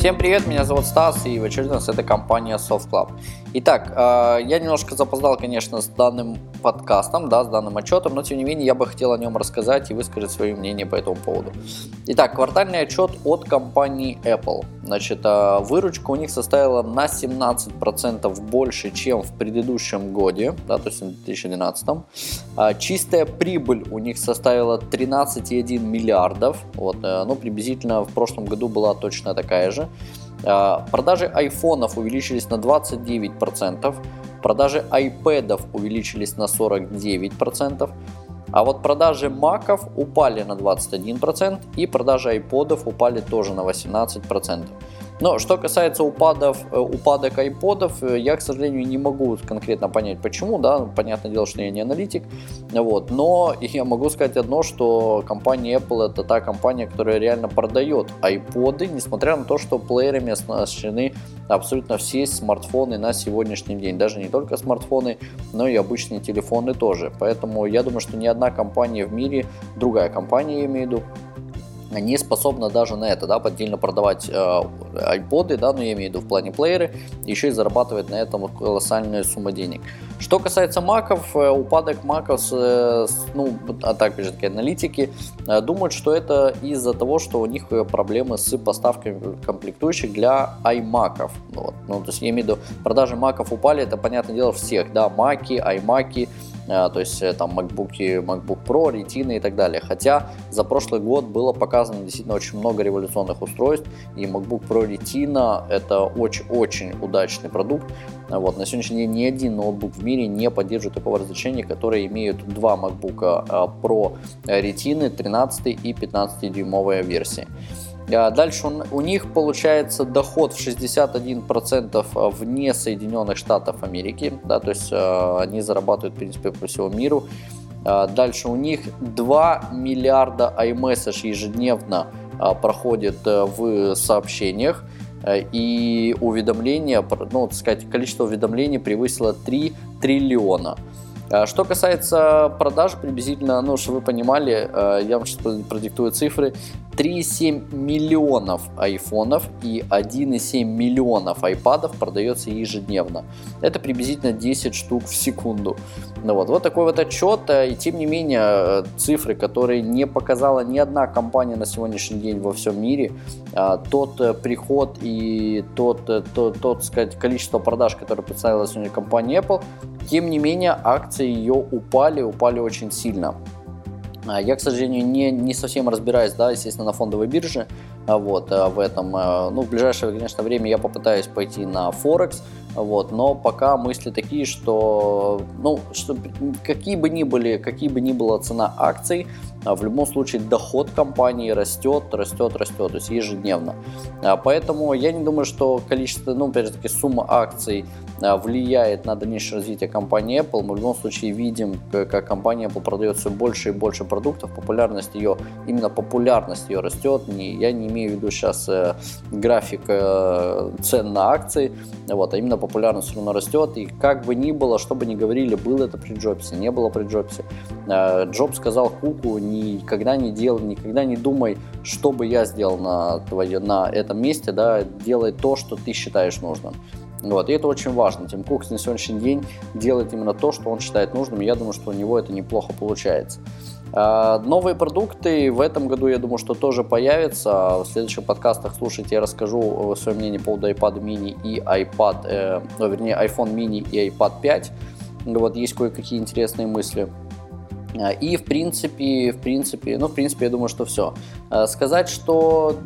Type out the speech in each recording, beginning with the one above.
Всем привет, меня зовут Стас, и в очередной раз это компания Soft Club. Итак, э, я немножко запоздал, конечно, с данным подкастом, да, с данным отчетом, но тем не менее я бы хотел о нем рассказать и высказать свое мнение по этому поводу. Итак, квартальный отчет от компании Apple. Значит, э, выручка у них составила на 17% больше, чем в предыдущем годе, да, то есть в 2012. А чистая прибыль у них составила 13,1 миллиардов, вот, э, ну, приблизительно в прошлом году была точно такая же. А, продажи айфонов увеличились на 29%, продажи iPad увеличились на 49%, а вот продажи маков упали на 21% и продажи айподов упали тоже на 18%. Но что касается упадов, э, упадок айподов, э, я, к сожалению, не могу конкретно понять, почему. Да, понятное дело, что я не аналитик. Вот, но я могу сказать одно, что компания Apple это та компания, которая реально продает айподы, несмотря на то, что плеерами оснащены абсолютно все смартфоны на сегодняшний день. Даже не только смартфоны, но и обычные телефоны тоже. Поэтому я думаю, что ни одна компания в мире, другая компания, я имею в виду, не способна даже на это, да, отдельно продавать э, iPod, да, ну я имею в виду в плане плееры, еще и зарабатывать на этом колоссальную сумму денег. Что касается маков, э, упадок маков, э, ну, а также же таки аналитики э, думают, что это из-за того, что у них проблемы с поставками комплектующих для iMac. Вот. Ну, то есть я имею в виду, продажи маков упали, это понятное дело всех, да, маки, iMac, а, то есть э, там MacBook, MacBook Pro, Retina и так далее. Хотя за прошлый год было показано действительно очень много революционных устройств, и MacBook Pro Retina это очень-очень удачный продукт. Вот, на сегодняшний день ни один ноутбук в мире не поддерживает такого разрешения, которые имеют два MacBook а, Pro Retina 13 и 15 дюймовые версии. А дальше он, у них получается доход в 61% а, вне Соединенных Штатов Америки, да, то есть э, они зарабатывают, в принципе, по всему миру. А дальше у них 2 миллиарда iMessage ежедневно а, проходит э, в сообщениях, э, и уведомления, ну, так сказать, количество уведомлений превысило 3 триллиона. Что касается продаж, приблизительно, ну, чтобы вы понимали, я вам сейчас продиктую цифры, 3,7 миллионов айфонов и 1,7 миллионов айпадов продается ежедневно. Это приблизительно 10 штук в секунду. Ну вот, вот такой вот отчет, э, и тем не менее э, цифры, которые не показала ни одна компания на сегодняшний день во всем мире, а, тот э, приход и тот, тот, тот сказать, количество продаж, которое представила сегодня компания Apple, тем не менее акции ее упали, упали очень сильно. А, я, к сожалению, не, не совсем разбираюсь, да, естественно, на фондовой бирже, а, вот, а, в этом. Ну, в ближайшее, конечно, время я попытаюсь пойти на Форекс, вот, но пока мысли такие, что, ну, что какие бы ни были, какие бы ни была цена акций, в любом случае доход компании растет, растет, растет, то есть ежедневно. Поэтому я не думаю, что количество, ну, опять же таки, сумма акций Э, влияет на дальнейшее развитие компании Apple. Мы в любом случае видим, как компания Apple продает все больше и больше продуктов, популярность ее, именно популярность ее растет. Не, я не имею в виду сейчас э, график э, цен на акции, вот, а именно популярность все равно растет. И как бы ни было, что бы ни говорили, было это при Джобсе, не было при Джобсе. Джобс сказал Куку, никогда не делай, никогда не думай, что бы я сделал на, твое, на этом месте, да, делай то, что ты считаешь нужным. Вот, и это очень важно. Тим Кук на сегодняшний день делает именно то, что он считает нужным, и я думаю, что у него это неплохо получается. А, новые продукты в этом году, я думаю, что тоже появятся. В следующих подкастах слушайте, я расскажу свое мнение по поводу iPad mini и iPad, э, вернее, iPhone mini и iPad 5. Вот есть кое-какие интересные мысли. А, и в принципе, в принципе, ну, в принципе, я думаю, что все. А, сказать, что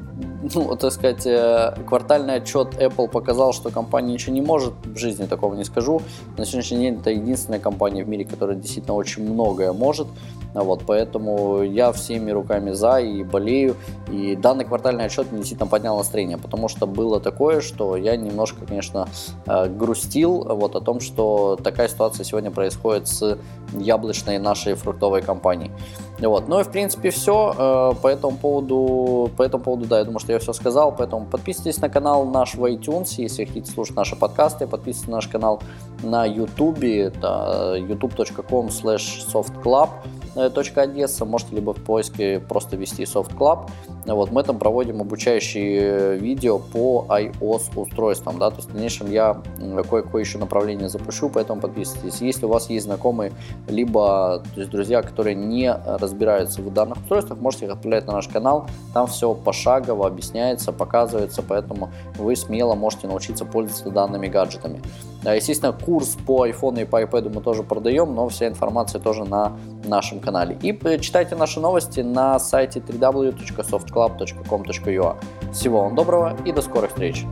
ну, так сказать, э, квартальный отчет Apple показал, что компания ничего не может, в жизни такого не скажу. На сегодняшний день это единственная компания в мире, которая действительно очень многое может. Вот, поэтому я всеми руками за и болею. И данный квартальный отчет мне действительно поднял настроение, потому что было такое, что я немножко, конечно, э, грустил вот, о том, что такая ситуация сегодня происходит с яблочной нашей фруктовой компанией. Вот. Ну и в принципе все э, по этому поводу. По этому поводу, да, я думаю, что я все сказал. Поэтому подписывайтесь на канал наш в iTunes, если хотите слушать наши подкасты. Подписывайтесь на наш канал на YouTube, это youtube.com slash softclub. Одесса, можете либо в поиске просто ввести Soft Club. Вот, мы там проводим обучающие видео по iOS устройствам, да, то есть в дальнейшем я кое-какое еще направление запущу, поэтому подписывайтесь. Если у вас есть знакомые, либо то есть друзья, которые не разбираются в данных устройствах, можете их отправлять на наш канал, там все пошагово объясняется, показывается, поэтому вы смело можете научиться пользоваться данными гаджетами. Естественно, курс по iPhone и по iPad мы тоже продаем, но вся информация тоже на нашем канале. И читайте наши новости на сайте www.softclub.com.ua. Всего вам доброго и до скорых встреч!